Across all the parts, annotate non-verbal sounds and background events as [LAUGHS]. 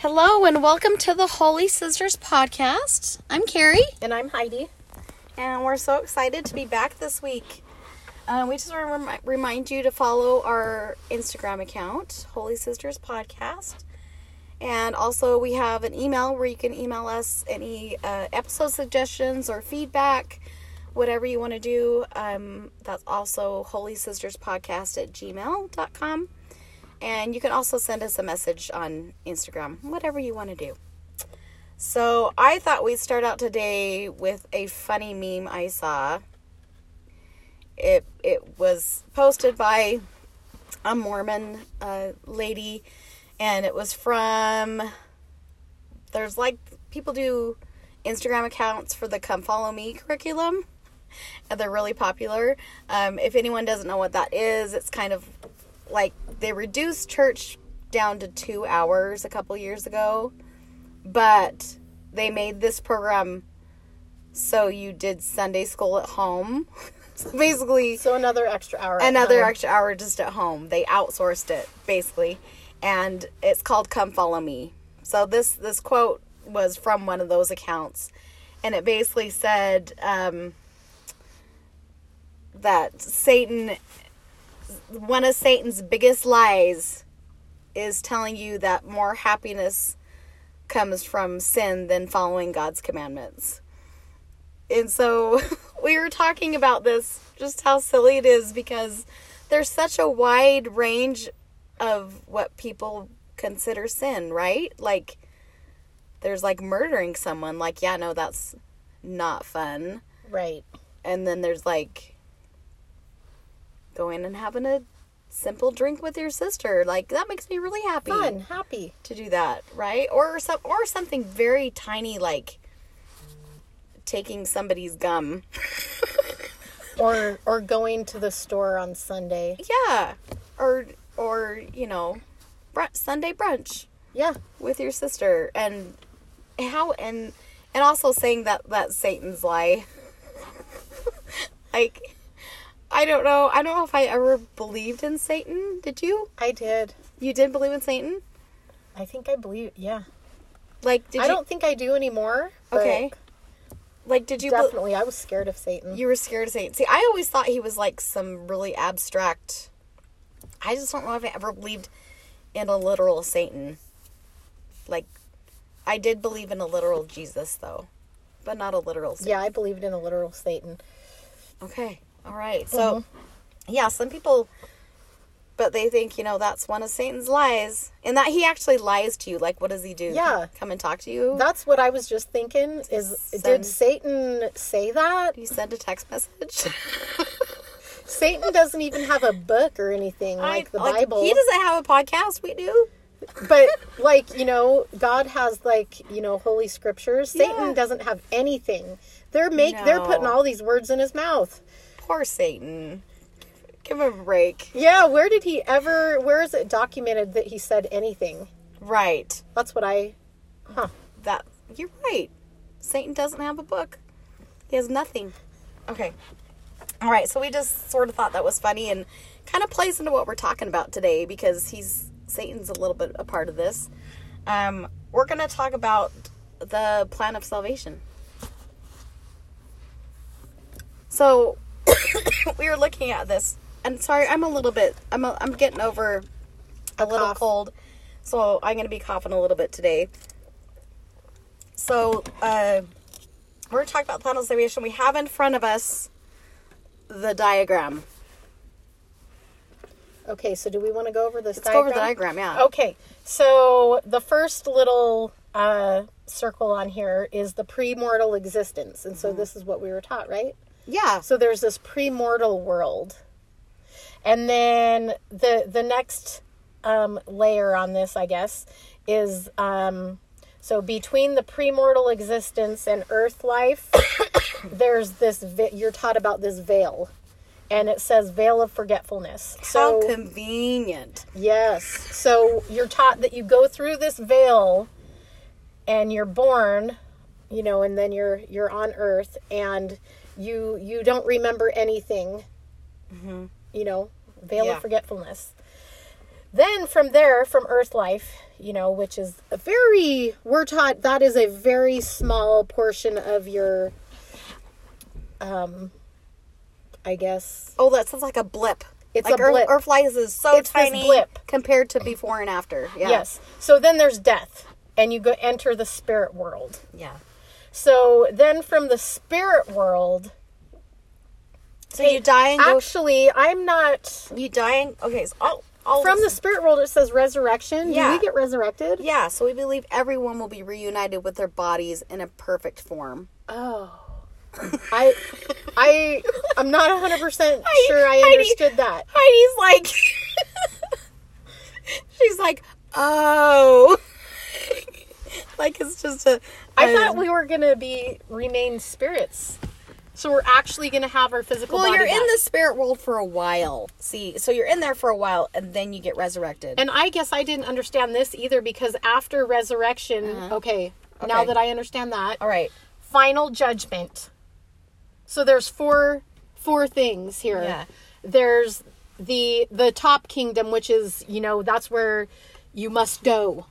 Hello and welcome to the Holy Sisters podcast. I'm Carrie, And I'm Heidi. and we're so excited to be back this week. Uh, we just want to remi- remind you to follow our Instagram account, Holy Sisters Podcast. And also, we have an email where you can email us any uh, episode suggestions or feedback, whatever you want to do. Um, that's also Holy Sisters Podcast at gmail.com. And you can also send us a message on Instagram, whatever you want to do. So I thought we'd start out today with a funny meme I saw. It it was posted by a Mormon uh, lady, and it was from. There's like people do Instagram accounts for the Come Follow Me curriculum, and they're really popular. Um, if anyone doesn't know what that is, it's kind of like they reduced church down to two hours a couple years ago, but they made this program so you did Sunday school at home. [LAUGHS] so basically, So another extra hour. another extra hour just at home. They outsourced it basically, and it's called "Come Follow Me." So this this quote was from one of those accounts, and it basically said um, that Satan, one of Satan's biggest lies, is telling you that more happiness comes from sin than following God's commandments. And so [LAUGHS] we were talking about this, just how silly it is because there's such a wide range of what people consider sin, right? Like, there's like murdering someone, like, yeah, no, that's not fun. Right. And then there's like going and having a simple drink with your sister. Like, that makes me really happy Fun, happy. to do that, right? Or some or something very tiny like taking somebody's gum. [LAUGHS] Or or going to the store on Sunday. yeah. Or or, you know, brunch, Sunday brunch Yeah. with your sister and how and and also saying that that's Satan's lie. [LAUGHS] like I don't know. I don't know if I ever believed in Satan. Did you? I did. You did believe in Satan? I think I believe. Yeah. Like did I you don't think I do anymore. Okay. Like did you Definitely, I was scared of Satan. You were scared of Satan. See, I always thought he was like some really abstract. I just don't know if I ever believed in a literal Satan. Like, I did believe in a literal Jesus, though, but not a literal Satan. yeah, I believed in a literal Satan. Okay. All right. So, mm-hmm. yeah, some people, but they think, you know, that's one of Satan's lies. And that he actually lies to you. Like, what does he do? Yeah. Come and talk to you? That's what I was just thinking. Is Send- did Satan say that? you send a text message? [LAUGHS] Satan doesn't even have a book or anything like I- the Bible. He doesn't have a podcast. We do. but like you know god has like you know holy scriptures Yeah. satan doesn't have anything they're make they're putting all these words in his mouth Poor Satan. Give him a break. yeah where did he ever where is it documented that he said anything Right. that's what i huh That you're right. Satan doesn't have a book. He has nothing. Okay. All right. So we just sort of thought that was funny and kind of plays into what we're talking about today because he's Satan's a little bit a part of this. Um, we're going to talk about the plan of salvation. So [LAUGHS] we were looking at this, and sorry, I'm a little bit. I'm a, I'm getting over a, A little cough. cold, so I'm going to be coughing a little bit today. So uh, we're talking about plan of salvation. We have in front of us the diagram. okay so do we want to go over this Let's go over the diagram. Yeah. okay so the first little uh circle on here is the pre-mortal existence and Mm-hmm. so this is what we were taught right Yeah. So there's this premortal world. And then the the next um, layer on this, I guess, is um, so between the premortal existence and earth life, [COUGHS] there's this you're taught about this veil. And it says veil of forgetfulness. How So convenient. Yes. So you're taught that you go through this veil and you're born, you know, and then you're you're on earth and you you don't remember anything. You know, veil Yeah. of forgetfulness. Then from there, from earth life, you know, which is a very, we're taught that is a very small portion of your, um, I guess. Oh, that sounds like a blip. It's like a Earth, blip. Earth life is so It's tiny blip. compared to before and after. Yeah. Yes. So then there's death, and you go enter the spirit world. Yeah. So then from the spirit world, So you die and go. actually, I'm not. you die and okay. So all, all From the spirit world, it says resurrection. Yeah. Do we get resurrected? yeah. So we believe everyone will be reunited with their bodies in a perfect form. Oh. I, I, I'm not 100 percent [LAUGHS] sure I Heidi- understood that. Heidi's like, [LAUGHS] she's like, oh, [LAUGHS] like it's just a. I thought we were gonna be remain spirits, so we're actually gonna have our physical. Well, you're in the spirit world for a while. See, so you're in there for a while, and then you get resurrected. And I guess I didn't understand this either because after resurrection, okay, now Uh-huh. Okay. that I understand that, all right. final judgment. So there's four four things here. Yeah. There's the the top kingdom, which is you know that's where you must go.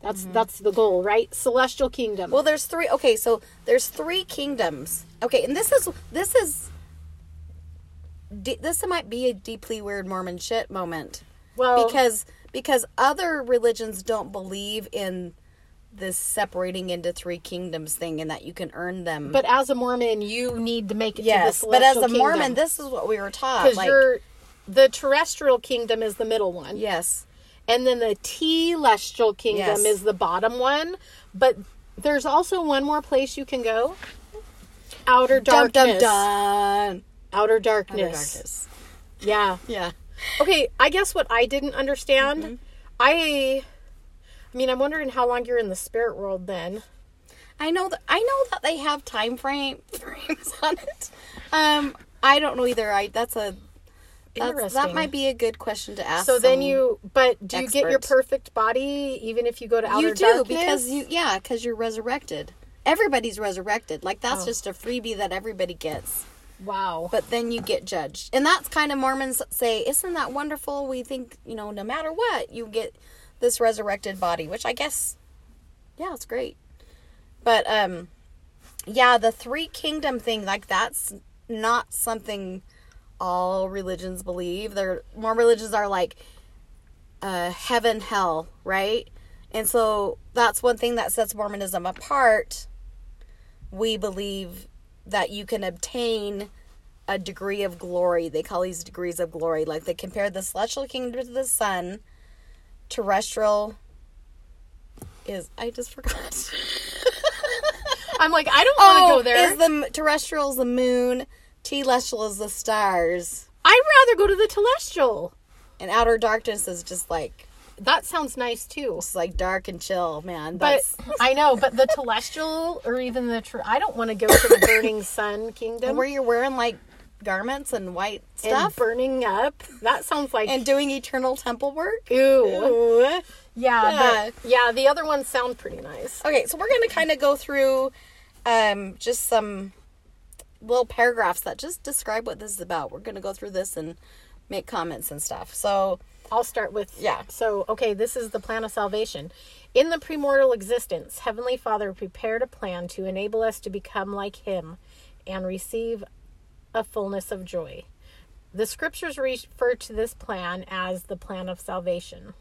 That's that's the goal, right? Celestial kingdom. Mm-hmm. Well, there's three. Okay, so there's three kingdoms. Okay, and this is this is this might be a deeply weird Mormon shit moment well, because because other religions don't believe in this separating into three kingdoms thing and that you can earn them. but as a Mormon, you need to make it yes, to the but as a Mormon, this is what we were taught. because Like, you're the terrestrial kingdom is the middle one. yes, And then the telestial kingdom Yes. is the bottom one. But there's also one more place you can go. Outer dun darkness. dun dun. Outer darkness. Outer darkness. Yeah. Yeah. Okay, I guess what I didn't understand, Mm-hmm. I I mean, I'm wondering how long you're in the spirit world then. I know that I know that they have time frame [LAUGHS] frames on it. Um, I don't know either. I that's a that's, that might be a good question to ask. So then you but do you get your perfect body even if you go to outer you do darkness? because you yeah because you're resurrected. Everybody's resurrected. Like that's Oh. just a freebie that everybody gets. Wow. But then you get judged, and that's kind of Mormons say, "Isn't that wonderful?" We think you know, no matter what, you get this resurrected body, which I guess, yeah, it's great. But um, yeah, the three kingdom thing, like that's not something all religions believe. There, more religions are like uh, heaven, hell, right? And so that's one thing that sets Mormonism apart. We believe that you can obtain a degree of glory. They call these degrees of glory. Like they compare the celestial kingdom to the sun. Terrestrial is I just forgot. I'm like, I don't want to go there. Oh, the terrestrial is the moon, telestial is the stars, I'd rather go to the telestial. and outer darkness is just like That sounds nice too. it's like dark and chill, man. But [LAUGHS] I know, but the telestial or even the tr- I don't want to go to the burning sun kingdom where you're wearing like garments and white and stuff burning up. That sounds like and doing eternal temple work. ew. Ooh. Yeah, Yeah. but yeah, the other ones sound pretty nice. Okay, so we're gonna kind of go through um, just some little paragraphs that just describe what this is about. We're gonna go through this and make comments and stuff. So I'll start with Yeah. So, okay, this is the plan of salvation. In the premortal existence, Heavenly Father prepared a plan to enable us to become like Him and receive a fullness of joy. The scriptures refer to this plan as the plan of salvation.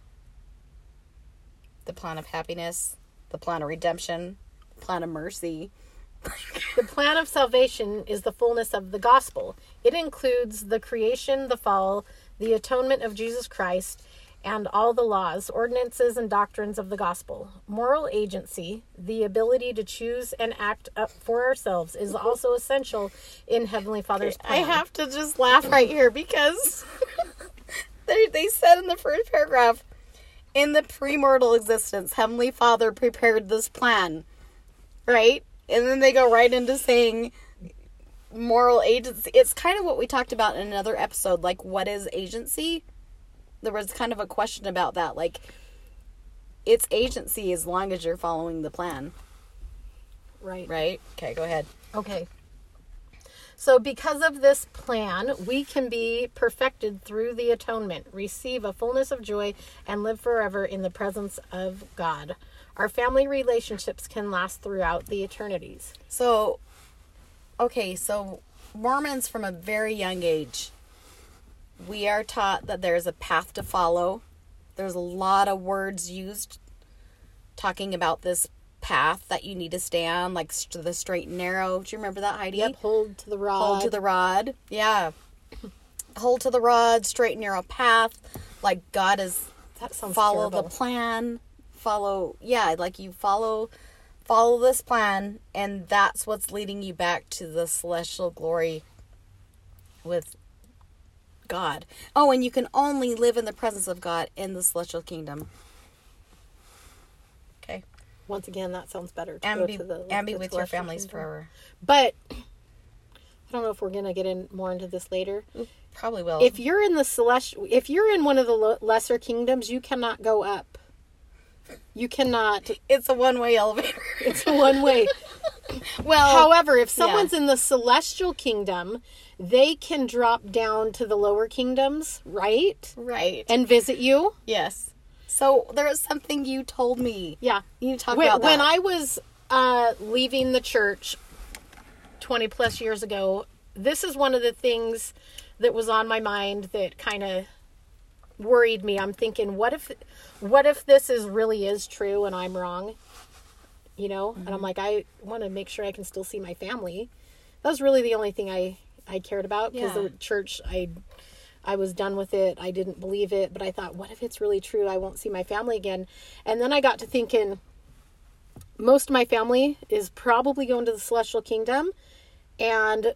the plan of happiness, the plan of redemption, the plan of mercy. The plan of salvation is the fullness of the gospel. It includes the creation, the fall, the atonement of Jesus Christ, and all the laws, ordinances, and doctrines of the gospel. Moral agency, the ability to choose and act up for ourselves, is also essential in Heavenly Father's I plan. have to just laugh right here because [LAUGHS] they, they said in the first paragraph, in the premortal existence, Heavenly Father prepared this plan, right? And then they go right into saying moral agency. It's kind of what we talked about in another episode. Like, what is agency? There was kind of a question about that. Like, it's agency as long as you're following the plan, right. right? Okay, go ahead. Okay. So, because of this plan, we can be perfected through the atonement, receive a fullness of joy, and live forever in the presence of God. Our family relationships can last throughout the eternities. So, okay, so Mormons from a very young age, we are taught that there's a path to follow. There's a lot of words used talking about this path that you need to stay on, like st- the straight and narrow. Do you remember that, Heidi? Yep, hold to the rod. Hold to the rod. Yeah. [COUGHS] Hold to the rod, straight and narrow path. Like God is That sounds follow terrible. the plan. Follow yeah, like you follow follow this plan and that's what's leading you back to the celestial glory with God. Oh, and you can only live in the presence of God in the celestial kingdom. Okay. Once again, that sounds better. To And go be, to the, and be with your families kingdom. forever. But I don't know if we're gonna get in more into this later. Probably will. If you're in the celestial, if you're in one of the lesser kingdoms, you cannot go up. You cannot. it's a one-way elevator. It's a one way. [LAUGHS] well, However, if someone's in the celestial kingdom, they can drop down to the lower kingdoms, right? right. And visit you. Yes. So there is something you told me. Yeah. You need to talk when, about that. when I was uh, leaving the church 20 plus years ago, this is one of the things that was on my mind that kind of worried me. I'm thinking, what if, what if this is really is true and I'm wrong? You know, and I'm mm-hmm. like, I want to make sure I can still see my family. That was really the only thing I I cared about because Yeah. the church I I was done with it. I didn't believe it, but I thought, what if it's really true? I won't see my family again. And then I got to thinking, most of my family is probably going to the celestial kingdom. And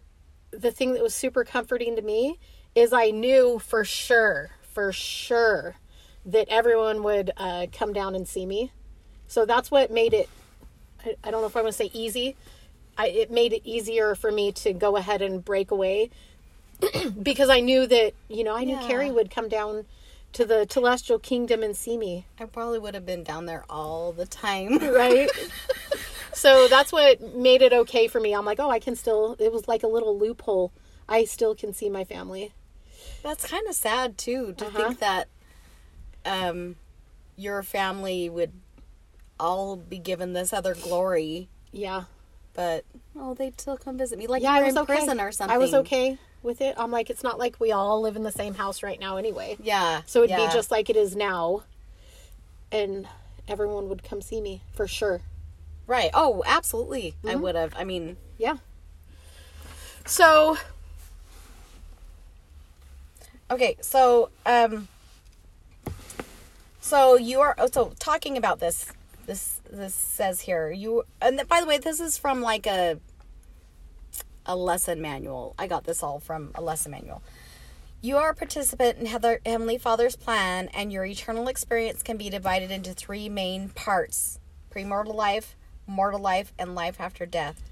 the thing that was super comforting to me is I knew for sure, for sure, that everyone would uh, come down and see me. So that's what made it, I, I don't know if I want to say easy. I, it made it easier for me to go ahead and break away [CLEARS THROAT] because I knew that, you know, I knew Yeah. Carrie would come down to the celestial kingdom and see me. I probably would have been down there all the time. [LAUGHS] right? so that's what made it okay for me. I'm like, oh, I can still. It was like a little loophole. I still can see my family. That's kind of sad too to Uh-huh. think that um your family would all be given this other glory, Yeah, but oh, they'd still come visit me like yeah. I was in okay. prison or something. I was okay with it. I'm like, it's not like we all live in the same house right now, anyway. Yeah. So it'd yeah. be just like it is now, and everyone would come see me for sure. right. Oh, absolutely. I Mm-hmm. would have. I mean, Yeah. So Okay, so um so you are oh, so talking about this this this says here you and by the way this is from like a a lesson manual. I got this all from a lesson manual. You are a participant in Heather, Heavenly Father's plan, and your eternal experience can be divided into three main parts premortal life, mortal life, and life after death.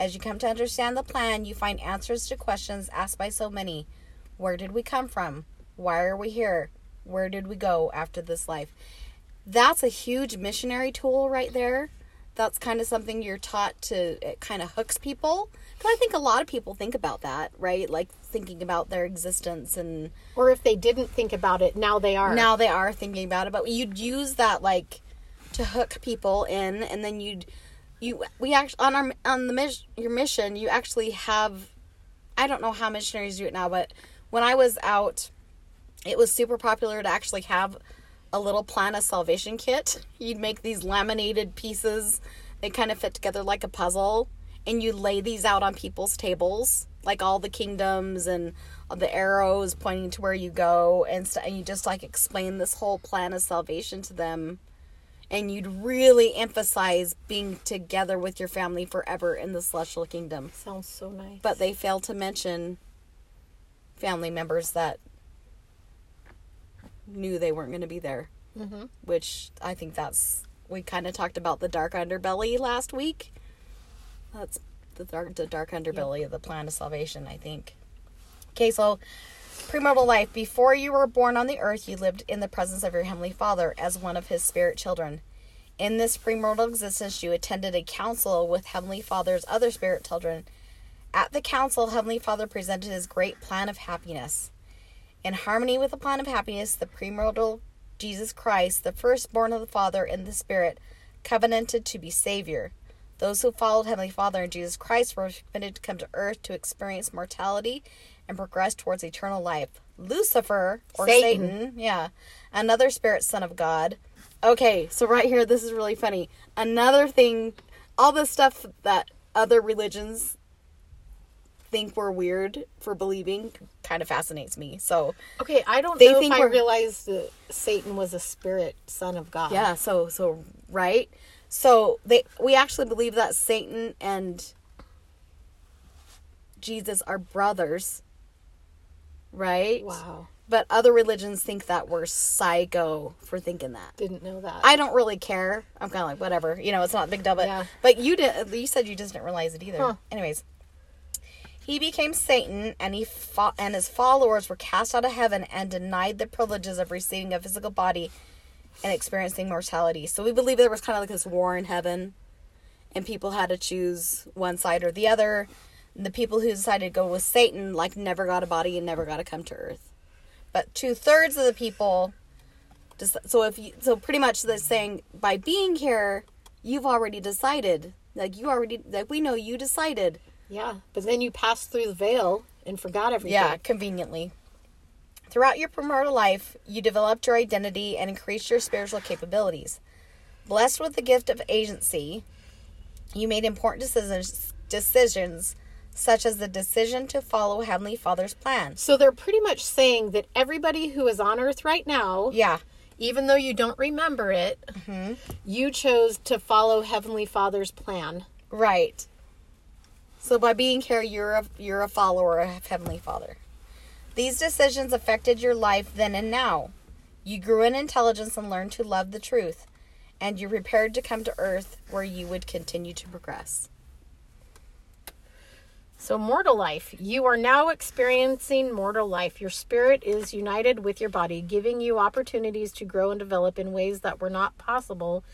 As you come to understand the plan, you find answers to questions asked by so many. Where did we come from? Why are we here? Where did we go after this life? That's a huge missionary tool right there. That's kind of something you're taught to, it kind of hooks people. Because I think a lot of people think about that, right? Like thinking about their existence and or if they didn't think about it, now they are. now they are thinking about it but you'd use that like to hook people in and then you'd you we actually on our on the mis- your mission you actually have i don't know how missionaries do it now but when i was out it was super popular to actually have a little plan of salvation kit. You'd make these laminated pieces they kind of fit together like a puzzle and you lay these out on people's tables like all the kingdoms and the arrows pointing to where you go and, st- and you just like explain this whole plan of salvation to them. And you'd really emphasize being together with your family forever in the celestial kingdom. Sounds so nice. but they fail to mention family members that knew they weren't going to be there. Mhm. which i think that's we kind of talked about the dark underbelly last week. That's the dark the dark underbelly of the plan of salvation i think. Okay so premortal life. Before you were born on the earth you lived in the presence of your heavenly father as one of his spirit children. In this premortal existence you attended a council with heavenly father's other spirit children At the council, Heavenly Father presented his great plan of happiness. In harmony with the plan of happiness, the premortal Jesus Christ, the firstborn of the Father and the Spirit, covenanted to be Savior. Those who followed Heavenly Father and Jesus Christ were permitted to come to earth to experience mortality and progress towards eternal life. Lucifer, or Satan. Satan, yeah, another spirit son of God. Okay, so right here, this is really funny. Another thing, all this stuff that other religions think we're weird for believing kind of fascinates me. So, Okay, I don't They know think if I realized that Satan was a spirit son of God. yeah, so so right. So they we actually believe that Satan and Jesus are brothers. Right? Wow. But other religions think that we're psycho for thinking that. Didn't know that. I don't really care. I'm kind of like whatever. You know, it's not a big deal. But Yeah. but you did. You said you just didn't realize it either. Huh. Anyways, he became Satan, and he fought, and his followers were cast out of heaven and denied the privileges of receiving a physical body and experiencing mortality. So we believe there was kind of like this war in heaven, and people had to choose one side or the other. The people who decided to go with Satan like never got a body and never got to come to Earth. But two thirds of the people just so if you so pretty much they're saying by being here you've already decided like you already like we know you decided yeah, but then you passed through the veil and forgot everything. yeah conveniently throughout your premortal life you developed your identity and increased your spiritual capabilities blessed with the gift of agency you made important decisions decisions such as the decision to follow heavenly father's plan So they're pretty much saying that everybody who is on earth right now, yeah even though you don't remember it, Mm-hmm. you chose to follow Heavenly Father's plan. Right. So by being here, you're a you're a follower of Heavenly Father. These decisions affected your life then and now. You grew in intelligence and learned to love the truth, and you prepared to come to earth where you would continue to progress. So, mortal life. You are now experiencing mortal life. Your spirit is united with your body, giving you opportunities to grow and develop in ways that were not possible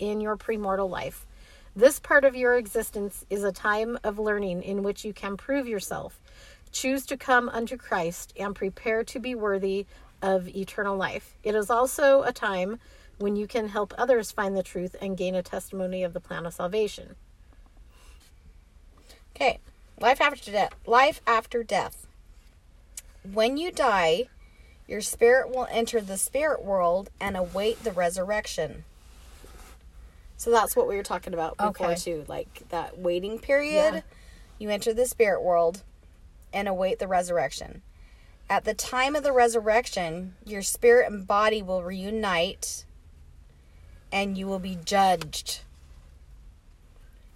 in your premortal life. This part of your existence is a time of learning in which you can prove yourself, choose to come unto Christ, and prepare to be worthy of eternal life. It is also a time when you can help others find the truth and gain a testimony of the plan of salvation. Okay, life after death. Life after death. When you die, your spirit will enter the spirit world and await the resurrection. So that's what we were talking about before Okay. too, like that waiting period. Yeah. You enter the spirit world and await the resurrection. At the time of the resurrection, your spirit and body will reunite and you will be judged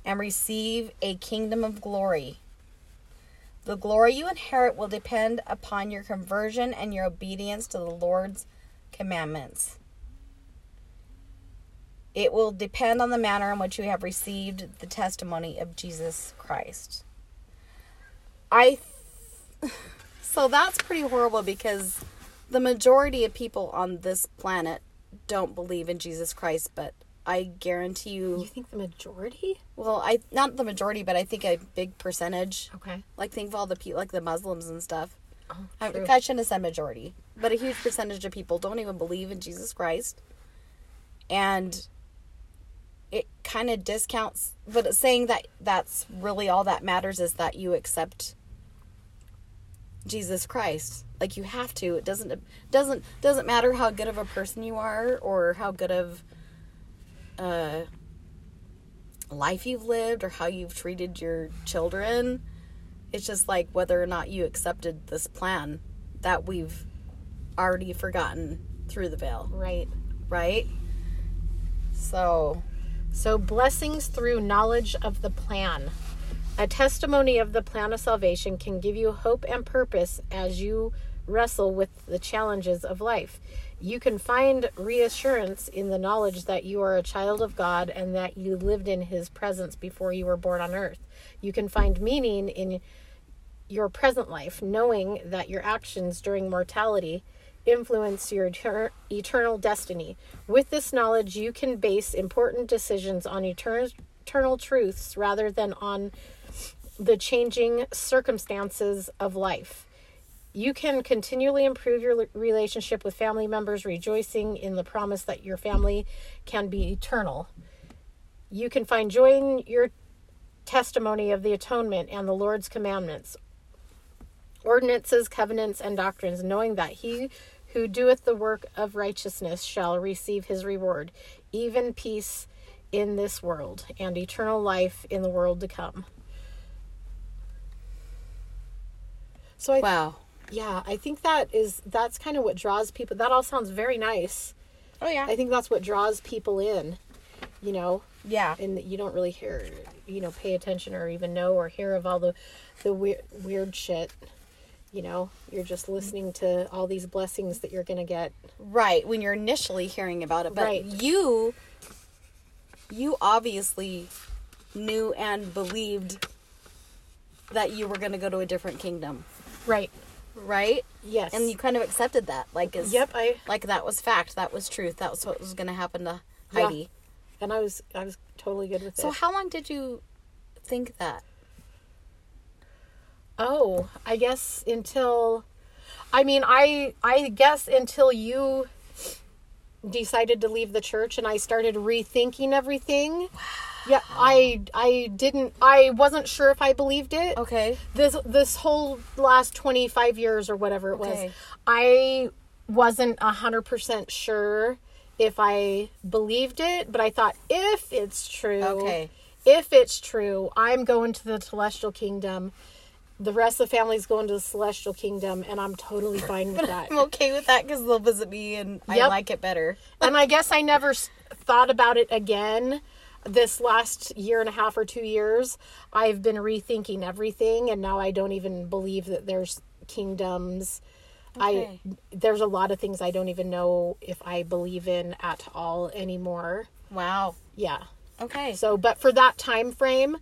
and receive a kingdom of glory. The glory you inherit will depend upon your conversion and your obedience to the Lord's commandments. It will depend on the manner in which you have received the testimony of Jesus Christ. I th- [SIGHS] so that's pretty horrible because the majority of people on this planet don't believe in Jesus Christ, but I guarantee you You think the majority? well, I not the majority, but I think a big percentage. Okay. Like think of all the people, like the Muslims and stuff. Oh, I, true. I shouldn't have said majority, but a huge percentage of people don't even believe in Jesus Christ, and it kind of discounts. But saying that that's really all that matters is that you accept Jesus Christ. Like you have to. It doesn't doesn't doesn't matter how good of a person you are or how good of uh life you've lived or how you've treated your children. It's just like whether or not you accepted this plan that we've already forgotten through the veil, Right. right? So, So, blessings through knowledge of the plan. A testimony of the plan of salvation can give you hope and purpose as you wrestle with the challenges of life. You can find reassurance in the knowledge that you are a child of God and that you lived in His presence before you were born on earth. You can find meaning in your present life, knowing that your actions during mortality influence your eter- eternal destiny. With this knowledge, you can base important decisions on etern- eternal truths rather than on the changing circumstances of life. You can continually improve your relationship with family members, rejoicing in the promise that your family can be eternal. You can find joy in your testimony of the atonement and the Lord's commandments, ordinances, covenants, and doctrines, knowing that he who doeth the work of righteousness shall receive his reward, even peace in this world and eternal life in the world to come. So I Wow. yeah, I think that is that's kind of what draws people. That all sounds very nice. Oh yeah. I think that's what draws people in, you know, yeah. and you don't really hear, you know, pay attention or even know or hear of all the the weird weird shit. You know, you're just listening to all these blessings that you're going to get. Right, when you're initially hearing about it, but Right. you you obviously knew and believed that you were going to go to a different kingdom, Right. right? Yes. And you kind of accepted that, like as Yep, I like that was fact, that was truth, that was what was going to happen to Yeah. Heidi. and I was I was totally good with So it. how long did you think that? Oh, I guess until I mean, I I guess until you decided to leave the church and I started rethinking everything. Yeah, I I didn't I wasn't sure if I believed it. Okay. This this whole last 25 years or whatever it Okay. was. I wasn't 100% sure if I believed it, but I thought if it's true, Okay. if it's true, I'm going to the celestial kingdom. The rest of the family's going to the celestial kingdom, and I'm totally fine with that. I'm okay with that because they'll visit me and I like it better. and I guess I never thought about it again. This last year and a half or two years, I've been rethinking everything, and now I don't even believe that there's kingdoms. Okay. I there's a lot of things I don't even know if I believe in at all anymore. Wow. Yeah. Okay. So, but for that time frame,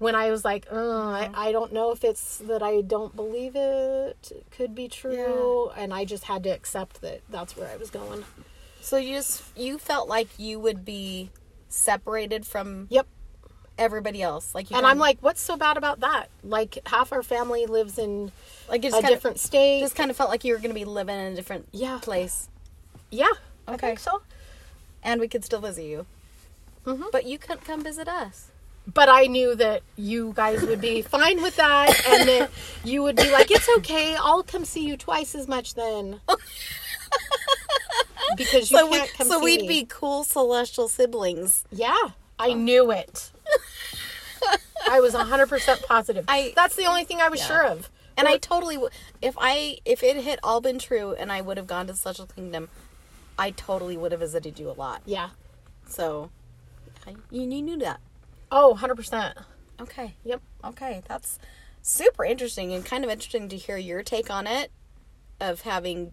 when I was like, oh, I, I don't know if it's that I don't believe it, could be true, and I just had to accept that that's where I was going. So you just you felt like you would be separated from Yep. everybody else, like you And I'm like, what's so bad about that? Like half our family lives in like a different state. just kind of felt like you were going to be living in a different Yeah. place, yeah. Okay. so. and we could still visit you, Mhm. but you couldn't come visit us. But I knew that you guys would be fine with that, and that you would be like, "It's okay. I'll come see you twice as much then." because you so we, can't come see. so we'd me. be cool celestial siblings. Yeah, I knew it. I was 100% positive. I- That's the only thing I was sure of. And I totally, if I, if it had all been true, and I would have gone to Celestial Kingdom, I totally would have visited you a lot. Yeah. So, I, you, you knew that. Oh, 100%. Okay. Yep. Okay, that's super interesting and kind of interesting to hear your take on it of having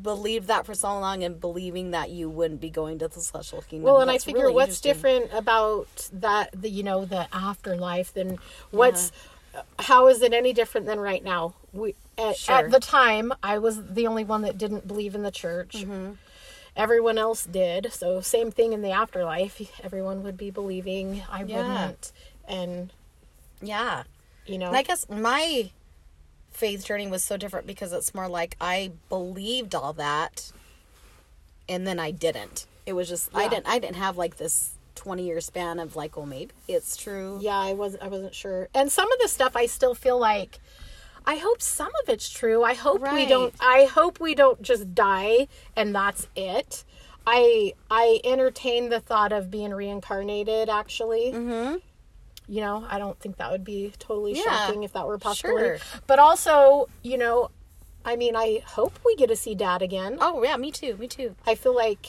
believed that for so long and believing that you wouldn't be going to the celestial kingdom. Well, and I figure really what's different about that, the you know, the afterlife than what's how is it any different than right now? We at, Sure. at the time, I was the only one that didn't believe in the church. Mm-hmm. Everyone else did. So same thing in the afterlife. Everyone would be believing. I Yeah. wouldn't. And Yeah. you know, And I guess my faith journey was so different because it's more like I believed all that and then I didn't. It was just I didn't I didn't have like this 20 year span of like, well maybe it's true. yeah, I was I wasn't sure. And some of the stuff I still feel like I hope some of it's true. I hope we don't I hope we don't just die and that's it. I I entertain the thought of being reincarnated actually. Mhm. You know, I don't think that would be totally Yeah, shocking if that were a possibility. sure. But also, you know, I mean, I hope we get to see dad again. Oh, yeah, me too. Me too. I feel like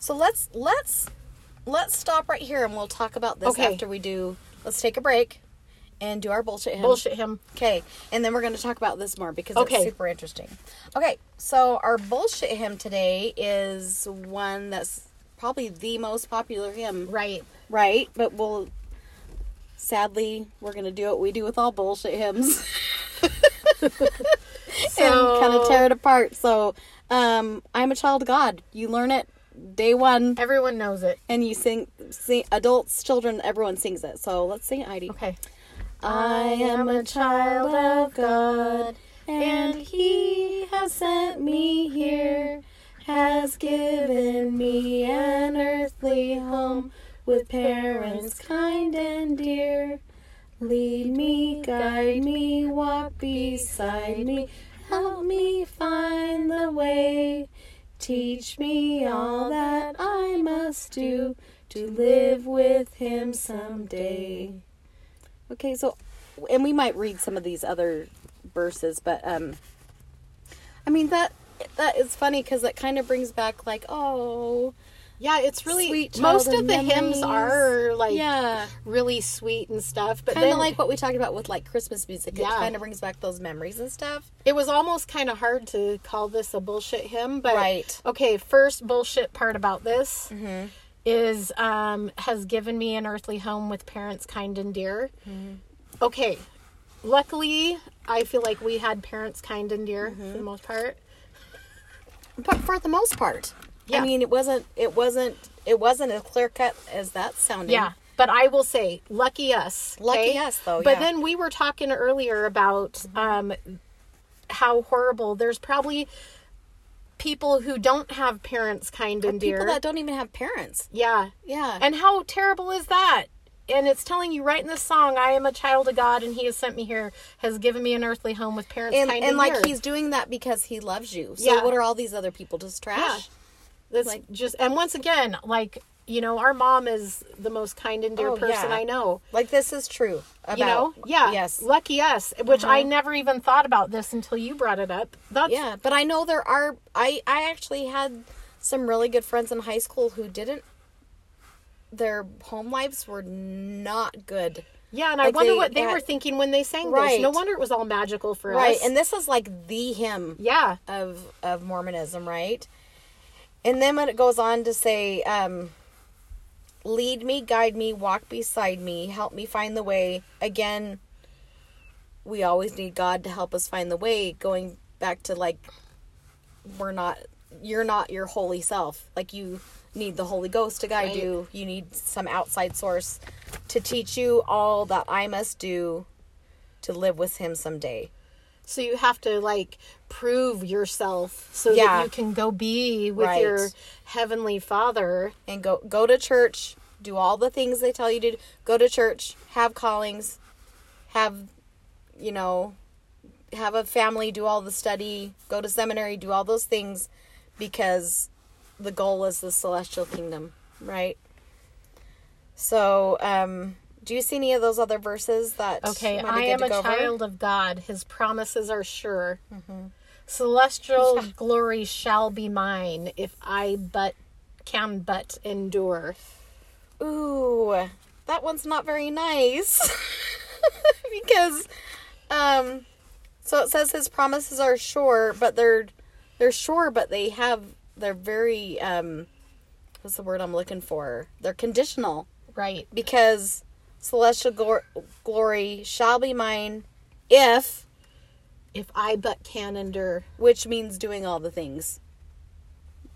So let's let's let's stop right here and we'll talk about this Okay. after we do. Let's take a break and do our bullshit hymn. bullshit hymn. Okay, and then we're going to talk about this more because Okay. it's super interesting. Okay, so our bullshit hymn today is one that's probably the most popular hymn, Right. right? But we'll sadly we're going to do what we do with all bullshit hymns [LAUGHS] and kind of tear it apart. So, um, I'm a child of God. You learn it day one, Everyone knows it. and you sing, sing adults, children, everyone sings it. So let's sing it, Heidi. Okay. I am a child of God, and He has sent me here, has given me an earthly home with parents kind and dear. Lead me, guide me, walk beside me, help me find the way. Teach me all that I must do to live with Him someday. Okay, so and we might read some of these other verses, but um I mean that that is funny cuz it kind of brings back like oh Yeah, it's really Sweet most of the hymns are like yeah, really sweet and stuff. But kind of like what we talked about with like Christmas music. It Yeah. kind of brings back those memories and stuff. it was almost kind of hard to call this a bullshit hymn. But Right. okay, first bullshit part about this is um, has given me an earthly home with parents kind and dear. Okay, luckily I feel like we had parents kind and dear for the most part. But for the most part, Yeah. I mean, it wasn't it wasn't it wasn't as clear cut as that sounded. Yeah. But I will say, lucky us. Lucky okay? us, though, But yeah. then we were talking earlier about um, how horrible. There's probably people who don't have parents kind and dear. people that don't even have parents. yeah. Yeah, And how terrible is that? And it's telling you right in this song, I am a child of God and he has sent me here, has given me an earthly home with parents and kind and and like he's doing that because he loves you. So Yeah. what are all these other people just trash? Yeah. That's like- just and once again, like, you know, our mom is the most kind and dear Oh, person yeah. I know. Like this is true. About, you know yeah Yes. lucky us which i never even thought about this until you brought it up that's Yeah, but I know there are. I I actually had some really good friends in high school who didn't. Their home lives were not good. yeah and i wonder they what they were thinking when they sang Right. this no wonder it was all magical for Right, us Right, and this is like the hymn yeah of of Mormonism, right? And then when it goes on to say, um, "Lead me, guide me, walk beside me, help me find the way." Again, we always need God to help us find the way. Going back to like, we're not, you're not your holy self. Like you need the Holy Ghost to guide Right. you. You need some outside source to teach you all that I must do to live with Him someday. so you have to like prove yourself so Yeah. that you can go be with Right. your heavenly father and go go to church, do all the things they tell you to do. Go to church, have callings, have you know, have a family, do all the study, go to seminary, do all those things because the goal is the celestial kingdom, right? So, um do you see any of those other verses that okay i am a over? child of god his promises are sure Mm-hmm. Celestial glory shall be mine if i but can but endure Ooh, that one's not very nice. [LAUGHS] because um so it says his promises are sure, but they're they're sure but they have they're very um what's the word I'm looking for? They're conditional right because celestial glor- glory shall be mine if if I but can endure. which means doing all the things.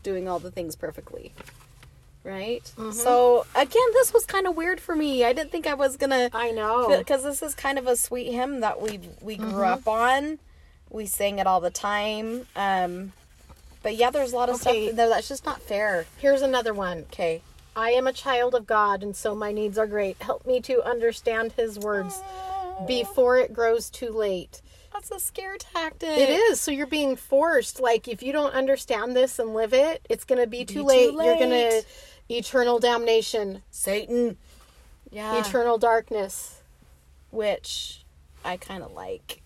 Doing all the things perfectly. Right? Mm-hmm. So again, this was kind of weird for me. I didn't think I was gonna I know. because this is kind of a sweet hymn that we we grew mm-hmm. up on. We sang it all the time. Um, but yeah, there's a lot of Okay. stuff there that's just not fair. Here's another one. Okay. I am a child of God, and so my needs are great. Help me to understand His words ah. before it grows too late. That's a scare tactic. It is. So you're being forced. Like, if you don't understand this and live it, it's going to be too, too late. You're going to eternal damnation, Satan. Yeah. eternal darkness. Which I kind of like.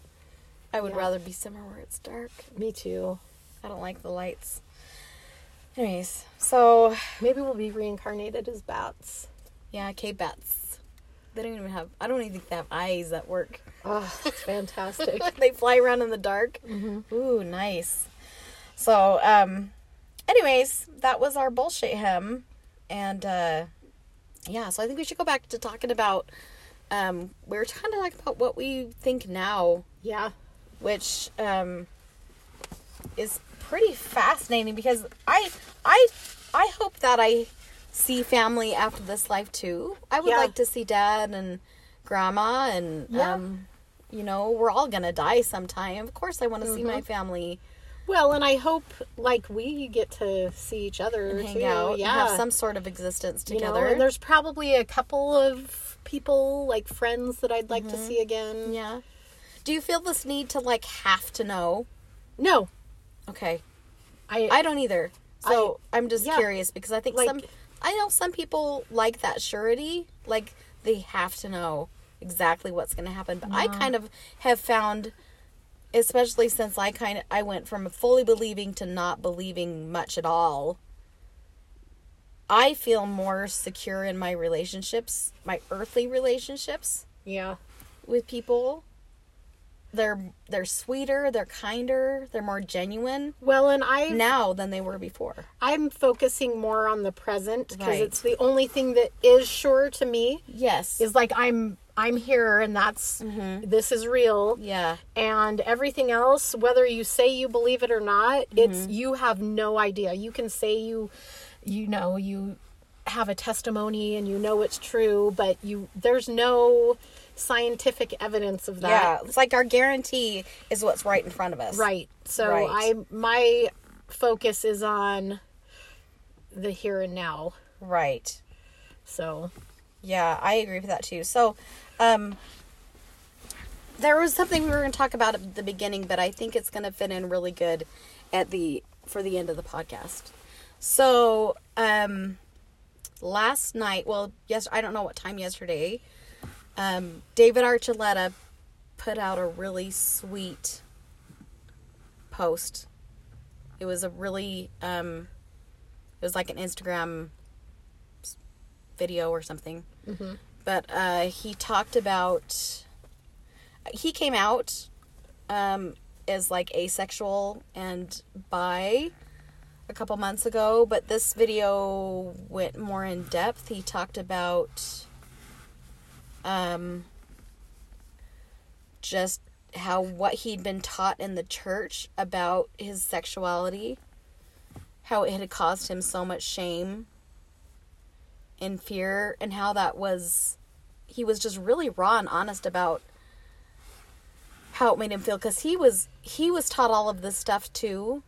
I would Yeah. rather be somewhere where it's dark. Me too. I don't like the lights. Anyways, so Maybe we'll be reincarnated as bats. yeah, cave bats. They don't even have. I don't even think they have eyes that work. Oh, it's fantastic. [LAUGHS] they fly around in the dark. Ooh, nice. So, um, anyways, that was our bullshit hymn, and uh, yeah. So I think we should go back to talking about. Um, we were trying to talk about what we think now, yeah. which um, is pretty fascinating because I I I hope that I see family after this life too. I would Yeah. like to see dad and grandma and Yeah. um you know, we're all going to die sometime. Of course I want to see Mm-hmm. my family Well, and I hope like we get to see each other and hang too. out yeah, and have some sort of existence you know, together. and there's probably a couple of people like friends that I'd like Mm-hmm. to see again. yeah. Do you feel this need to like have to know? No, Okay. I, I don't either. So I, am just yeah. curious because I think Like- some I know some people like that surety, like they have to know exactly what's going to happen. But I kind of have found especially since I kind of I went from fully believing to not believing much at all. I feel more secure in my relationships, my earthly relationships yeah, with people. They're they're sweeter, they're kinder, they're more genuine well, and I now than they were before. I'm focusing more on the present because Right. it's the only thing that is sure to me Yes. is like I'm I'm here and that's Mm-hmm. this is real. yeah. and everything else whether you say you believe it or not Mm-hmm. it's you have no idea you can say you you know you have a testimony and you know it's true but you there's no scientific evidence of that. Yeah, it's like our guarantee is what's right in front of us. right so Right. i my focus is on the here and now Right. so Yeah, I agree with that too. So, um, there was something we were going to talk about at the beginning, but I think it's going to fit in really good at the for the end of the podcast. So, um, last night, well, yes, I don't know what time yesterday. Um, David Archuleta put out a really sweet post. It was a really, um, it was like an Instagram video or something. But uh, he talked about. He came out um, as like asexual and bi a couple months ago, but this video went more in depth. He talked about um, just how what he'd been taught in the church about his sexuality, how it had caused him so much shame and fear and how that was he was just really raw and honest about how it made him feel. Because he was he was taught all of this stuff too.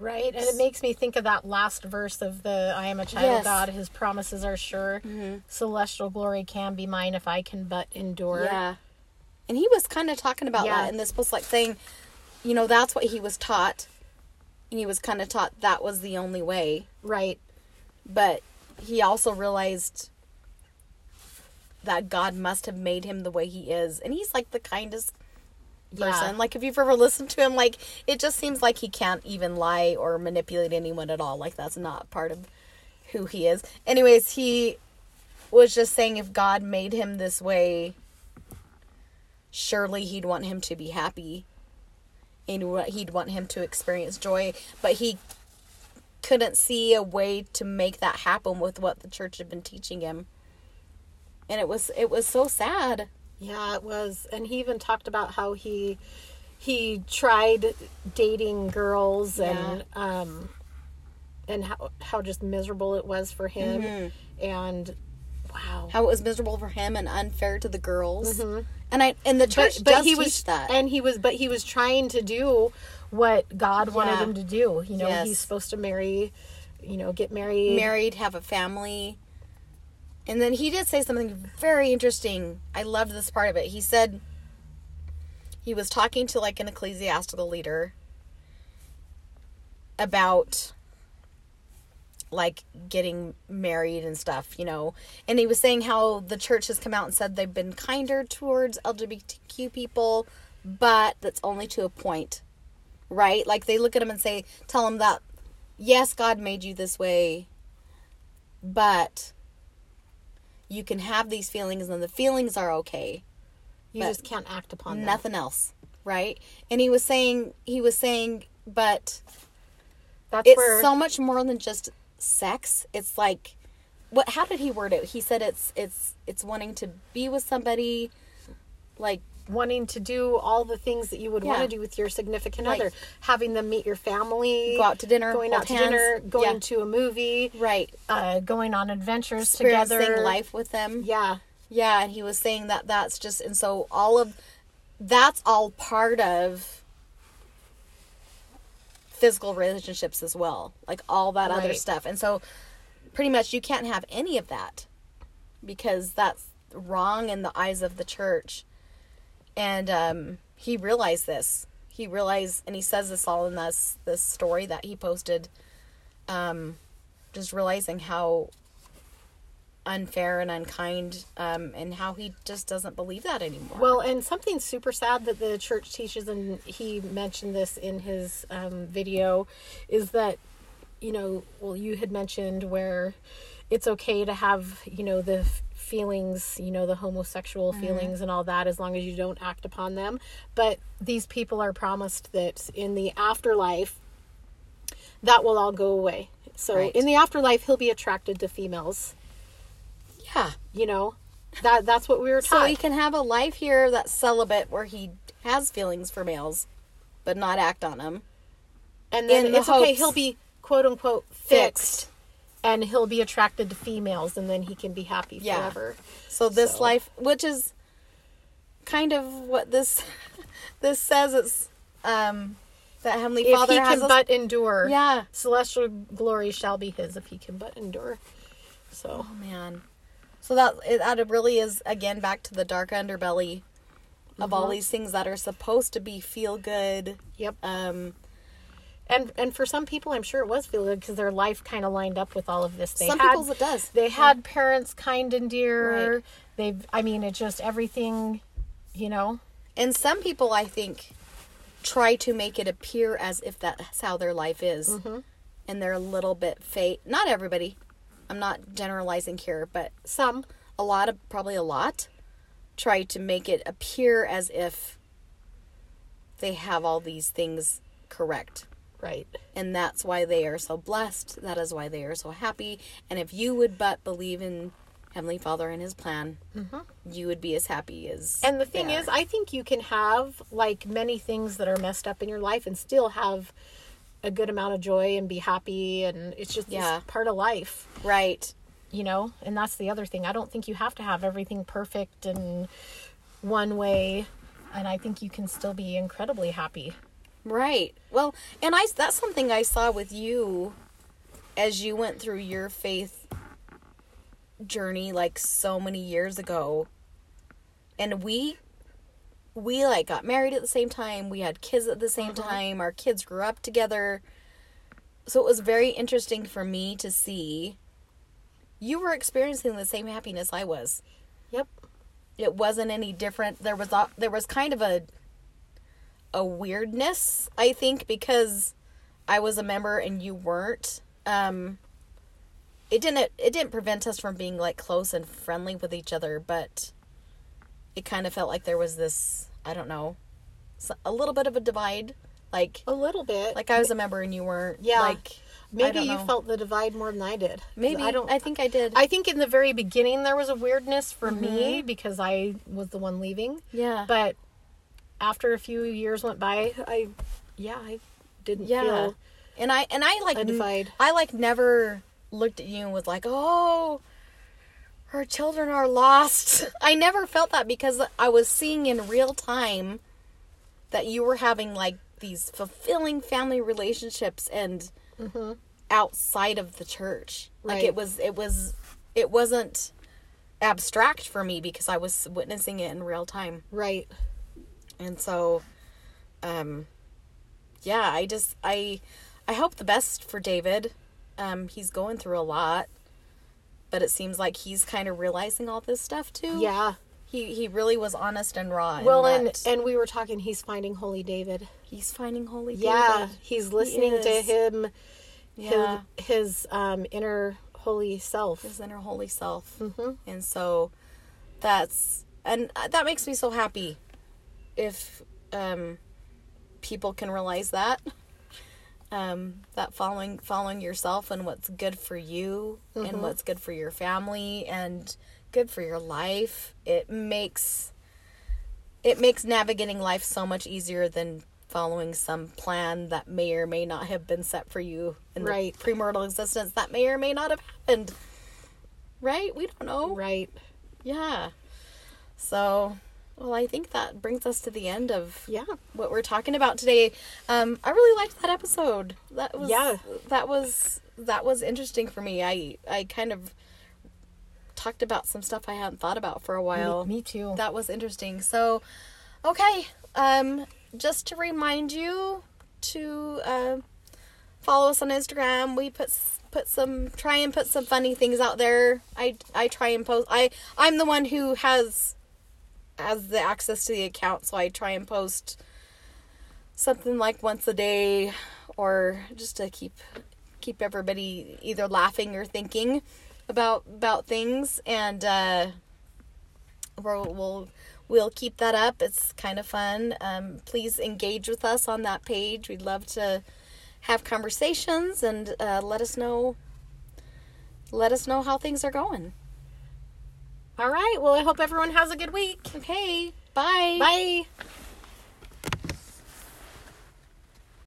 Right and it makes me think of that last verse of the i am a child Yes. of god his promises are sure. Mm-hmm. Celestial glory can be mine if i can but endure. Yeah. And he was kind of talking about Yeah. that and this was like saying you know that's what he was taught. And he was kind of taught that was the only way. Right. But he also realized that God must have made him the way he is. And he's like the kindest Yeah. person. Like if you've ever listened to him, like it just seems like he can't even lie or manipulate anyone at all. Like that's not part of who he is. Anyways, he was just saying if God made him this way, surely he'd want him to be happy. And he'd want him to experience joy, but he couldn't see a way to make that happen with what the church had been teaching him. And it was it was so sad. Yeah, it was. And he even talked about how he he tried dating girls and um and how how just miserable it was for him. Mm-hmm. And wow. How it was miserable for him and unfair to the girls. And I and the church Mm-hmm. but, but he teach was that. and he was but he was trying to do what God wanted Yeah. him to do. You know, Yes. he's supposed to marry, you know, get married. married, have a family. And then he did say something very interesting. I loved this part of it. He said he was talking to like an ecclesiastical leader about like getting married and stuff, you know. And he was saying how the church has come out and said they've been kinder towards LGBTQ people, but that's only to a point. Right? Like they look at him and say, tell him that yes, God made you this way, but you can have these feelings and the feelings are okay. you just can't act upon them. Nothing else, right? And he was saying he was saying but That's it's where so much more than just sex. It's like what how did he word it? He said it's it's it's wanting to be with somebody like wanting to do all the things that you would want to do with your significant Right. other, having them meet your family, Go out to dinner, going out to hands. dinner, going Yeah. to a movie, Right. uh, going on adventures together. life with them. Yeah, Yeah, and he was saying that that's just and so all of that's all part of physical relationships as well. Like all that other stuff. And so pretty much you can't have any of that because that's wrong in the eyes of the church. And um he realized this. He realized and he says this all in this this story that he posted um just realizing how unfair and unkind um, and how he just doesn't believe that anymore. Well, and something super sad that the church teaches, and he mentioned this in his um, video, is that, you know, well, you had mentioned where it's okay to have, you know, the feelings, you know, the homosexual mm-hmm. feelings and all that as long as you don't act upon them. But these people are promised that in the afterlife, that will all go away. So Right. in the afterlife, he'll be attracted to females. yeah. You know, that that's what we were talking. So he can have a life here that's celibate where he has feelings for males, but not act on them. and then in the it's okay. He'll be quote unquote fixed, and he'll be attracted to females, and then he can be happy Yeah. forever. So this So- life, which is kind of what this [LAUGHS] this says, it's um, that Heavenly If Father he can us- but endure, yeah. celestial glory shall be his if he can but endure. So Oh man. So that it, that really is again back to the dark underbelly of all Mhm. these things that are supposed to be feel good. yep. Um, And and for some people, I'm sure it was feel good because their life kind of lined up with all of this. They some had, people's it does. They had parents kind and dear. Right. They've. I mean, it just everything. You know. And some people, I think, try to make it appear as if that's how their life is. Mm-hmm. And they're a little bit fake. Not everybody. I'm not generalizing here, but Some. a lot of, probably a lot, try to make it appear as if they have all these things correct. Right. And that's why they are so blessed. That is why they are so happy. And if you would but believe in Heavenly Father and His plan, you would be as happy as. Mm-hmm. And the thing is. I think you can have like many things that are messed up in your life and still have a good amount of joy and be happy and it's just Yeah. part of life, right. you know? And that's the other thing. I don't think you have to have everything perfect and one way and I think you can still be incredibly happy. Right. Well, and I that's something I saw with you as you went through your faith journey like so many years ago. And we we like got married at the same time, we had kids at the same uh-huh. time, our kids grew up together. So it was very interesting for me to see you were experiencing the same happiness I was. Yep. It wasn't any different. There was a, there was kind of a a weirdness, I think, because I was a member and you weren't. Um, it didn't it didn't prevent us from being like close and friendly with each other, but it kind of felt like there was this I don't know, a little bit of a divide. Like A little bit. like I was a member and you weren't. Yeah. Like maybe you felt the divide more than I did. maybe I don't I think I did. I think in the very beginning there was a weirdness for Mm-hmm. me because I was the one leaving. yeah. But after a few years went by, I yeah, I didn't Yeah. feel and I and I like n- I like never looked at you and was like, "Oh, her children are lost." [LAUGHS] I never felt that because I was seeing in real time that you were having like these fulfilling family relationships and mm-hmm. outside of the church. Like it was it was it wasn't abstract for me because I was witnessing it in real time. right. And so um yeah, I just I I hope the best for David. Um he's going through a lot. But it seems like he's kind of realizing all this stuff too. Yeah. He he really was honest and raw. Well, and and we were talking. He's finding Holy David. he's finding holy Yeah, David. he's listening to him. Yeah. His, his um, inner holy self. His inner holy self. Mhm. And so that's and that makes me so happy if um people can realize that um that following following yourself and what's good for you and what's good for your family and good for your life it makes it makes navigating life so much easier than following some plan that may or may not have been set for you in Right. the premortal existence that may or may not have happened. Right? We don't know. Right. Yeah. So, well, I think that brings us to the end of Yeah. what we're talking about today. Um, I really liked that episode. That was Yeah. That was that was interesting for me. I I kind of talked about some stuff I hadn't thought about for a while. Me, me too. That was interesting. So, okay. Um, just to remind you to uh, follow us on Instagram. We put put some try and put some funny things out there. I I try and post. I I'm the one who has has the access to the account, so I try and post something like once a day, or just to keep keep everybody either laughing or thinking about about things and. uh we'll we'll we'll keep that up. It's kind of fun. Um, please engage with us on that page. We'd love to have conversations and uh, let us know let us know how things are going. All right. Well, I hope everyone has a good week. Okay. Bye. Bye.